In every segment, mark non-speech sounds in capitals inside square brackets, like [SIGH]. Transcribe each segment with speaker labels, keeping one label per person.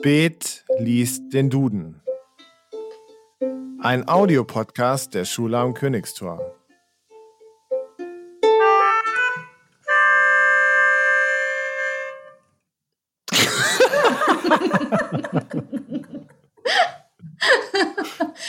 Speaker 1: Spät liest den Duden. Ein Audiopodcast der Schule am Königstor. [LAUGHS]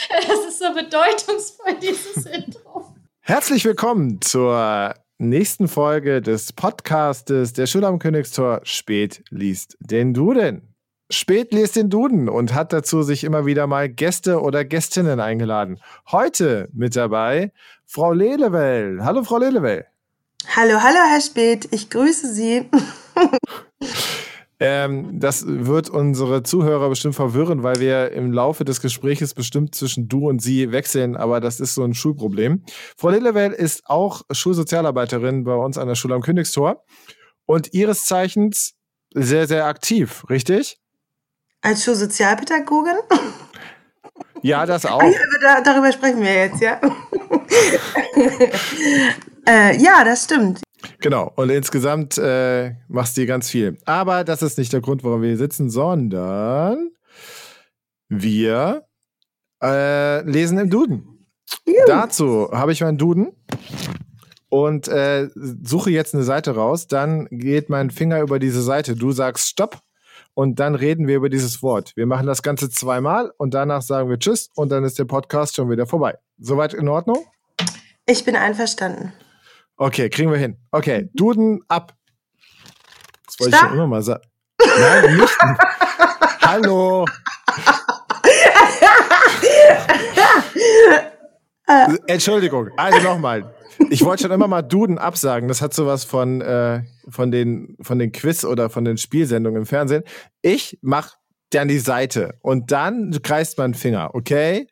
Speaker 2: Es ist so bedeutungsvoll, dieses [LAUGHS] Intro.
Speaker 1: Herzlich willkommen zur nächsten Folge des Podcastes der Schule am Königstor Spät liest den Duden. Spät liest den Duden und hat dazu sich immer wieder mal Gäste oder Gästinnen eingeladen. Heute mit dabei Frau Lelewell. Hallo Frau Lelewell.
Speaker 3: Hallo, hallo, Herr Speth, ich grüße Sie. [LAUGHS]
Speaker 1: Ähm, das wird unsere Zuhörer bestimmt verwirren, weil wir im Laufe des Gespräches bestimmt zwischen du und sie wechseln, aber das ist so ein Schulproblem. Frau Lillewell ist auch Schulsozialarbeiterin bei uns an der Schule am Königstor und ihres Zeichens sehr, sehr aktiv, richtig?
Speaker 3: Als Schulsozialpädagogin?
Speaker 1: Ja, das auch.
Speaker 3: Ah, ja, aber da, darüber sprechen wir jetzt, ja. [LAUGHS] äh, ja, das stimmt.
Speaker 1: Genau, und insgesamt äh, machst du ganz viel. Aber das ist nicht der Grund, warum wir hier sitzen, sondern wir äh, lesen im Duden.
Speaker 3: Juhu.
Speaker 1: Dazu habe ich meinen Duden und äh, suche jetzt eine Seite raus. Dann geht mein Finger über diese Seite. Du sagst Stopp und dann reden wir über dieses Wort. Wir machen das Ganze zweimal und danach sagen wir Tschüss und dann ist der Podcast schon wieder vorbei. Soweit in Ordnung?
Speaker 3: Ich bin einverstanden.
Speaker 1: Okay, kriegen wir hin. Okay, Duden ab. Das wollte ich
Speaker 3: Stopp.
Speaker 1: schon immer mal sagen. Nein, nicht. [LAUGHS] Hallo. [LAUGHS] Entschuldigung. Also nochmal. Ich wollte schon immer mal Duden absagen. Das hat sowas von, äh, von, den, von den Quiz oder von den Spielsendungen im Fernsehen. Ich mach dann die Seite und dann kreist mein Finger, okay?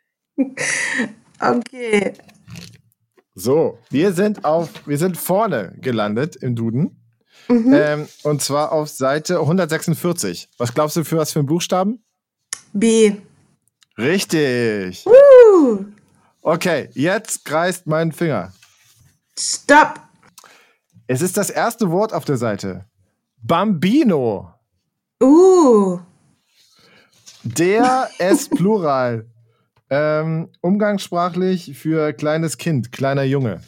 Speaker 3: Okay.
Speaker 1: So, wir sind auf, wir sind vorne gelandet im Duden.
Speaker 3: Mhm.
Speaker 1: Ähm, und zwar auf Seite 146. Was glaubst du für was für ein Buchstaben?
Speaker 3: B.
Speaker 1: Richtig.
Speaker 3: Uh,
Speaker 1: Okay, jetzt kreist mein Finger.
Speaker 3: stopp.
Speaker 1: Es ist das erste Wort auf der Seite. Bambino.
Speaker 3: Uh,
Speaker 1: Der S Plural. [LAUGHS] Ähm, umgangssprachlich für kleines Kind, kleiner Junge.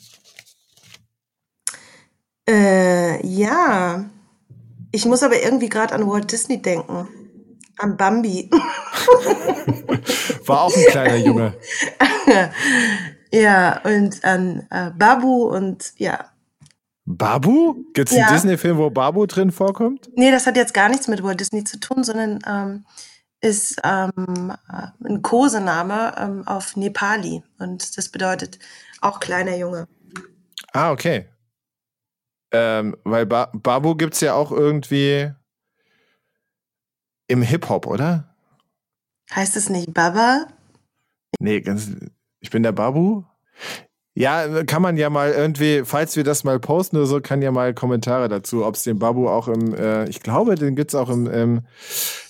Speaker 3: äh, ja. Ich muss aber irgendwie gerade an Walt Disney denken. An Bambi. [LAUGHS]
Speaker 1: War auch ein kleiner Junge. [LAUGHS]
Speaker 3: ja, und an äh, Babu und ja.
Speaker 1: Babu? Gibt's einen
Speaker 3: Ja.
Speaker 1: Disney-Film, wo Babu drin vorkommt?
Speaker 3: Nee, das hat jetzt gar nichts mit Walt Disney zu tun, sondern ähm, ist ähm, äh, ein Kosename ähm, auf Nepali. Und das bedeutet auch kleiner Junge.
Speaker 1: Ah, okay. Ähm, weil ba Babu gibt's ja auch irgendwie im Hip-Hop, oder?
Speaker 3: Heißt es nicht Baba?
Speaker 1: Nee, ganz. Ich bin der Babu. Ja, kann man ja mal irgendwie, falls wir das mal posten oder so, kann ja mal Kommentare dazu, ob es den Babu auch im, äh, ich glaube, den gibt's auch im, im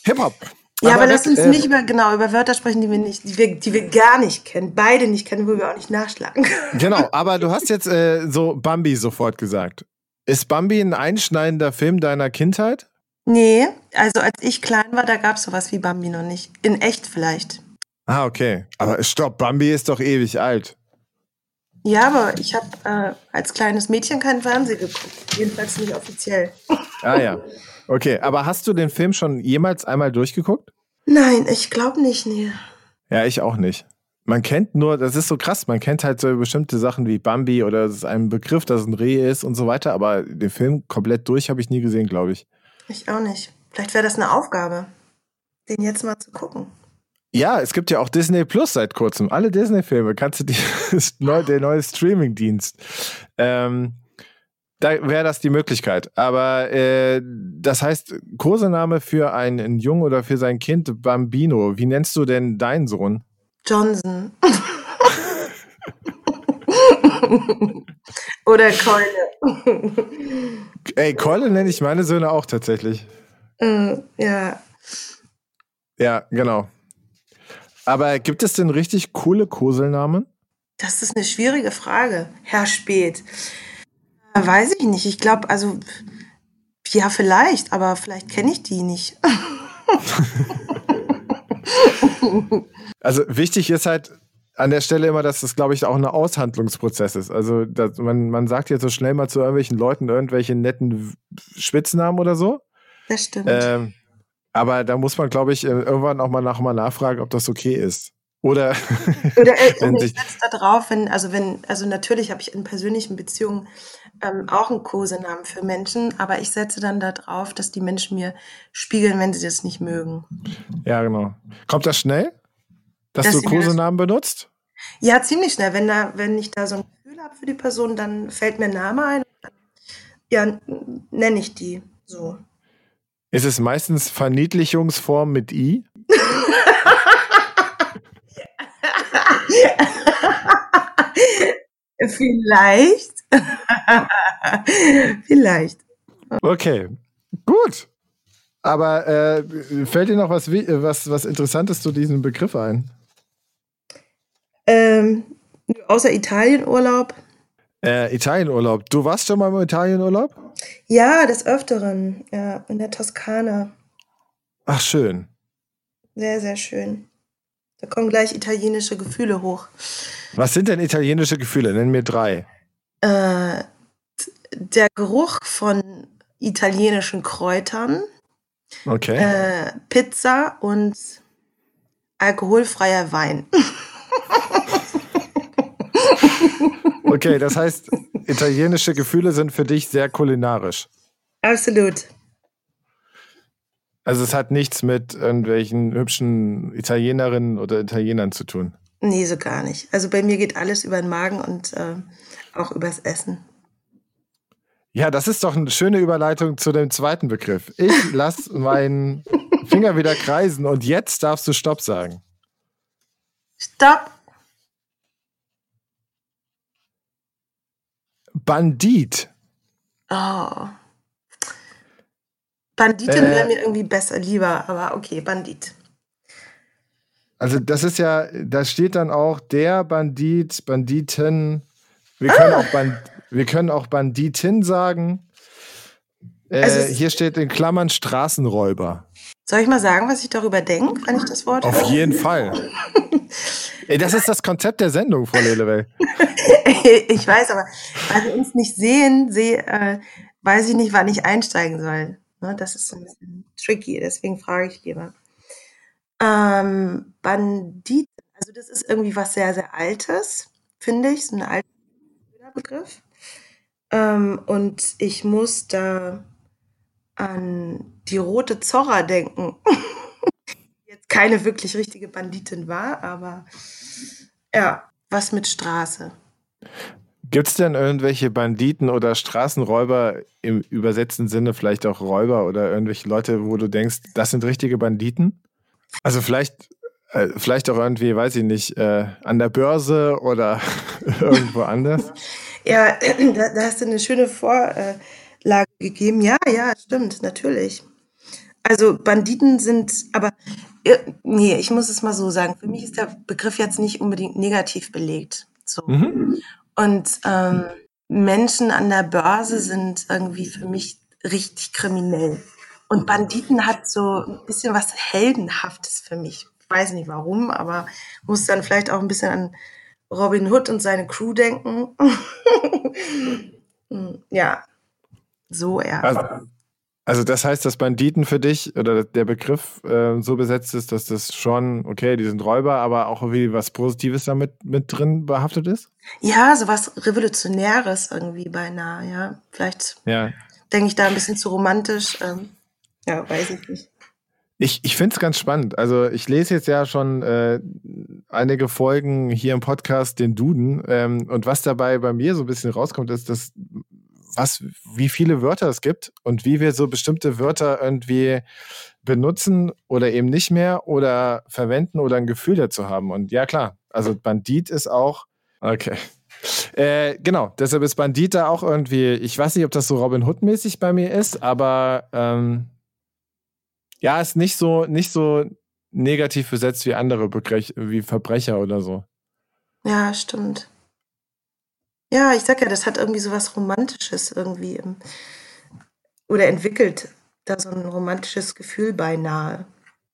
Speaker 1: Hip-Hop.
Speaker 3: Ja, aber, lass
Speaker 1: weg,
Speaker 3: uns
Speaker 1: äh,
Speaker 3: nicht über, genau, über Wörter sprechen, die wir nicht, die wir, die wir gar nicht kennen. Beide nicht kennen, wo wir auch nicht nachschlagen können.
Speaker 1: Genau, [LAUGHS] aber du hast jetzt äh, so Bambi sofort gesagt. Ist Bambi ein einschneidender Film deiner Kindheit?
Speaker 3: Nee, also als ich klein war, da gab es sowas wie Bambi noch nicht. In echt vielleicht.
Speaker 1: Ah, okay. Aber stopp, Bambi ist doch ewig alt.
Speaker 3: Ja, aber ich habe äh, als kleines Mädchen keinen Fernsehen geguckt. Jedenfalls nicht offiziell.
Speaker 1: Ah ja. Okay, aber hast du den Film schon jemals einmal durchgeguckt?
Speaker 3: Nein, ich glaube nicht, nee.
Speaker 1: Ja, ich auch nicht. Man kennt nur, das ist so krass, man kennt halt so bestimmte Sachen wie Bambi oder es ist ein Begriff, dass es ein Reh ist und so weiter, aber den Film komplett durch habe ich nie gesehen, glaube ich.
Speaker 3: Ich auch nicht. Vielleicht wäre das eine Aufgabe, den jetzt mal zu gucken.
Speaker 1: Ja, es gibt ja auch Disney Plus seit kurzem. Alle Disney-Filme kannst du die, [LAUGHS] neu, der neue Streaming-Dienst. Ähm, da wäre das die Möglichkeit. Aber äh, das heißt, Kosename für einen, einen Jungen oder für sein Kind Bambino. Wie nennst du denn deinen Sohn?
Speaker 3: Johnson. [LAUGHS] [LAUGHS] Oder Keule. [LAUGHS]
Speaker 1: Ey, Keule nenne ich meine Söhne auch tatsächlich.
Speaker 3: äh, ja.
Speaker 1: Ja, genau. Aber gibt es denn richtig coole Koselnamen?
Speaker 3: Das ist eine schwierige Frage, Herr Speth. Äh, Weiß ich nicht. Ich glaube, also, ja, vielleicht, aber vielleicht kenne ich die nicht. [LAUGHS]
Speaker 1: also wichtig ist halt an der Stelle immer, dass das, glaube ich, auch ein Aushandlungsprozess ist. Also man, man sagt jetzt so schnell mal zu irgendwelchen Leuten irgendwelche netten Spitznamen oder so.
Speaker 3: Das stimmt.
Speaker 1: Ähm, aber da muss man, glaube ich, irgendwann auch mal, nach, mal nachfragen, ob das okay ist. Oder, [LAUGHS]
Speaker 3: Oder äh, [LAUGHS] wenn ich setze da drauf, wenn, also wenn, also natürlich habe ich in persönlichen Beziehungen ähm, auch einen Kosenamen für Menschen, aber ich setze dann da drauf, dass die Menschen mir spiegeln, wenn sie das nicht mögen.
Speaker 1: Ja, genau. Kommt das schnell? Dass, dass du Kosenamen benutzt?
Speaker 3: Ja, ziemlich schnell. Wenn, da, wenn ich da so ein Gefühl habe für die Person, dann fällt mir ein Name ein. Ja, nenne ich die so.
Speaker 1: Ist es meistens Verniedlichungsform mit I? [LAUGHS]
Speaker 3: Vielleicht. [LAUGHS] Vielleicht.
Speaker 1: Okay, gut. Aber äh, fällt dir noch was, was, was Interessantes zu diesem Begriff ein?
Speaker 3: Ähm, außer Italienurlaub.
Speaker 1: Äh, Italienurlaub. Du warst schon mal im Italienurlaub?
Speaker 3: Ja, des Öfteren. Ja, in der Toskana.
Speaker 1: Ach, schön.
Speaker 3: Sehr, sehr schön. Da kommen gleich italienische Gefühle hoch.
Speaker 1: Was sind denn italienische Gefühle? Nenn mir drei.
Speaker 3: Äh, der Geruch von italienischen Kräutern.
Speaker 1: Okay.
Speaker 3: Äh, Pizza und alkoholfreier Wein. [LAUGHS]
Speaker 1: okay, das heißt, italienische Gefühle sind für dich sehr kulinarisch.
Speaker 3: Absolut.
Speaker 1: Also es hat nichts mit irgendwelchen hübschen Italienerinnen oder Italienern zu tun.
Speaker 3: Nee, so gar nicht. Also bei mir geht alles über den Magen und äh, auch übers Essen.
Speaker 1: Ja, das ist doch eine schöne Überleitung zu dem zweiten Begriff. Ich lasse meinen Finger wieder kreisen und jetzt darfst du Stopp sagen.
Speaker 3: Stopp!
Speaker 1: Bandit.
Speaker 3: Oh. Banditin äh, wäre mir irgendwie besser, lieber, aber okay, Bandit.
Speaker 1: Also das ist ja, da steht dann auch der Bandit, Banditen. Wir können, ah. auch, Band, wir können auch Banditin sagen. Äh, also hier steht in Klammern Straßenräuber.
Speaker 3: Soll ich mal sagen, was ich darüber denke, wenn ich das Wort
Speaker 1: Auf höre? jeden Fall. [LAUGHS] Ey, das ist das Konzept der Sendung, Frau Lelewey. [LAUGHS]
Speaker 3: ich weiß, aber weil wir uns nicht sehen, seh, äh, weiß ich nicht, wann ich einsteigen soll. Ne, das ist ein bisschen tricky, deswegen frage ich lieber. Ähm, Bandit, also das ist irgendwie was sehr, sehr Altes, finde ich, so ein alter Begriff. Ähm, und ich muss da an die rote Zorra denken. [LAUGHS] Jetzt keine wirklich richtige Banditin war, aber ja, was mit Straße.
Speaker 1: Gibt es denn irgendwelche Banditen oder Straßenräuber im übersetzten Sinne, vielleicht auch Räuber oder irgendwelche Leute, wo du denkst, das sind richtige Banditen? Also vielleicht, äh, vielleicht auch irgendwie, weiß ich nicht, äh, an der Börse oder [LAUGHS] irgendwo anders?
Speaker 3: Ja, [CLEARS THROAT] da, da, hast du eine schöne Vorlage gegeben. Ja, ja, stimmt, natürlich. Also Banditen sind, aber äh, nee, ich muss es mal so sagen. Für mich ist der Begriff jetzt nicht unbedingt negativ belegt. So. Mhm. Und ähm, Menschen an der Börse sind irgendwie für mich richtig kriminell. Und Banditen hat so ein bisschen was Heldenhaftes für mich. Ich weiß nicht warum, aber muss dann vielleicht auch ein bisschen an Robin Hood und seine Crew denken. [LAUGHS] Hm, ja, so eher.
Speaker 1: Also, also das heißt, dass Banditen für dich oder der Begriff äh, so besetzt ist, dass das schon, okay, die sind Räuber, aber auch irgendwie was Positives damit mit drin behaftet ist?
Speaker 3: Ja, so was Revolutionäres irgendwie beinahe, ja. Vielleicht
Speaker 1: ja.
Speaker 3: denke ich da ein bisschen zu romantisch. Ähm, ja, weiß ich nicht.
Speaker 1: Ich, ich finde es ganz spannend. Also ich lese jetzt ja schon äh, einige Folgen hier im Podcast, den Duden. Ähm, und was dabei bei mir so ein bisschen rauskommt, ist, dass was, wie viele Wörter es gibt und wie wir so bestimmte Wörter irgendwie benutzen oder eben nicht mehr oder verwenden oder ein Gefühl dazu haben. Und ja, klar, also Bandit ist auch, okay. Äh, genau, deshalb ist Bandit da auch irgendwie, ich weiß nicht, ob das so Robin Hood-mäßig bei mir ist, aber ähm, ja, ist nicht so, nicht so negativ besetzt wie andere Begrech wie Verbrecher oder so.
Speaker 3: Ja, stimmt. Ja, ich sag ja, das hat irgendwie so was Romantisches irgendwie im oder entwickelt da so ein romantisches Gefühl beinahe.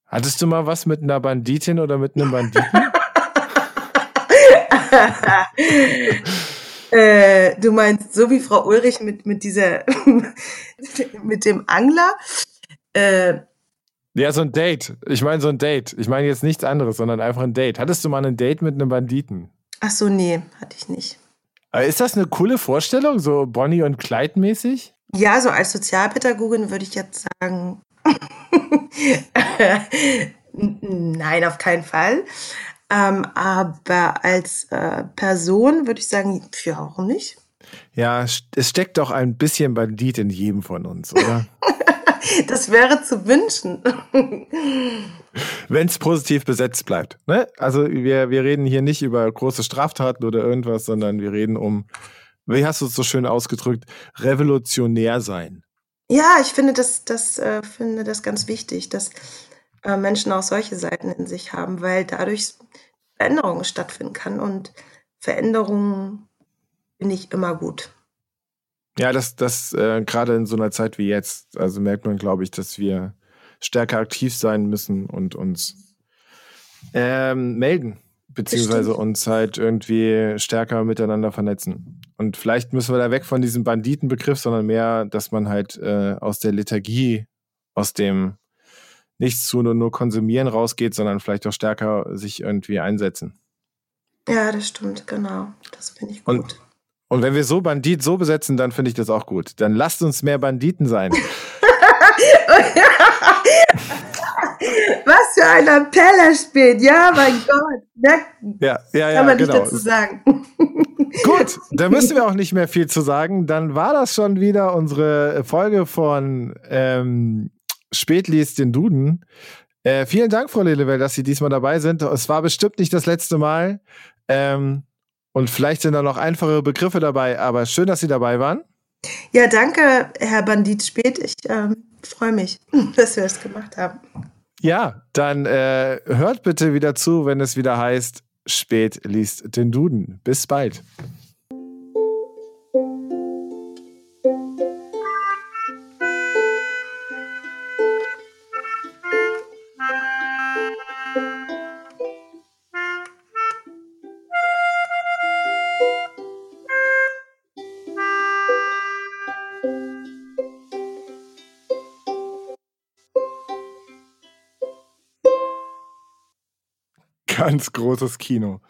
Speaker 1: Hattest du mal was mit einer Banditin oder mit einem Banditen? [LAUGHS]
Speaker 3: äh, du meinst so wie Frau Ulrich mit, mit dieser [LAUGHS] mit dem Angler? Äh,
Speaker 1: ja, so ein Date. Ich meine so ein Date. Ich meine jetzt nichts anderes, sondern einfach ein Date. Hattest du mal ein Date mit einem Banditen?
Speaker 3: Ach so, nee, hatte ich nicht.
Speaker 1: Aber ist das eine coole Vorstellung, so Bonnie und Clyde mäßig?
Speaker 3: Ja, so als Sozialpädagogin würde ich jetzt sagen, [LAUGHS] nein, auf keinen Fall. Ähm, aber als äh, Person würde ich sagen, ja, warum nicht?
Speaker 1: Ja, es steckt doch ein bisschen Bandit in jedem von uns, oder? [LAUGHS]
Speaker 3: das wäre zu wünschen.
Speaker 1: Wenn es positiv besetzt bleibt. Ne? Also wir, wir reden hier nicht über große Straftaten oder irgendwas, sondern wir reden um, wie hast du es so schön ausgedrückt, revolutionär sein.
Speaker 3: Ja, ich finde das, das, äh, finde das ganz wichtig, dass äh, Menschen auch solche Seiten in sich haben, weil dadurch Veränderungen stattfinden kann und Veränderungen finde ich immer gut.
Speaker 1: Ja, das, das äh, gerade in so einer Zeit wie jetzt, also merkt man, glaube ich, dass wir stärker aktiv sein müssen und uns ähm, melden, beziehungsweise uns halt irgendwie stärker miteinander vernetzen. Und vielleicht müssen wir da weg von diesem Banditenbegriff, sondern mehr, dass man halt äh, aus der Lethargie, aus dem nichts tun und nur konsumieren rausgeht, sondern vielleicht auch stärker sich irgendwie einsetzen.
Speaker 3: Ja, das stimmt, genau. Das finde ich gut.
Speaker 1: Und, und wenn wir so Bandit so besetzen, dann finde ich das auch gut. Dann lasst uns mehr Banditen sein. [LAUGHS]
Speaker 3: Was für ein Appell er spielt. Ja, mein Gott.
Speaker 1: Ja, ja, ja,
Speaker 3: kann man
Speaker 1: genau.
Speaker 3: nicht dazu sagen. [LAUGHS]
Speaker 1: Gut, da müssen wir auch nicht mehr viel zu sagen. Dann war das schon wieder unsere Folge von ähm, Spätlies den Duden. Äh, vielen Dank, Frau Lelewell, dass Sie diesmal dabei sind. Es war bestimmt nicht das letzte Mal. Ähm, und vielleicht sind da noch einfache Begriffe dabei, aber schön, dass Sie dabei waren.
Speaker 3: Ja, danke, Herr Bandit Spät. Ich ähm, freue mich, [LAUGHS] dass wir es gemacht haben.
Speaker 1: Ja, dann äh, hört bitte wieder zu, wenn es wieder heißt, Spät liest den Duden. Bis bald. Ganz großes Kino.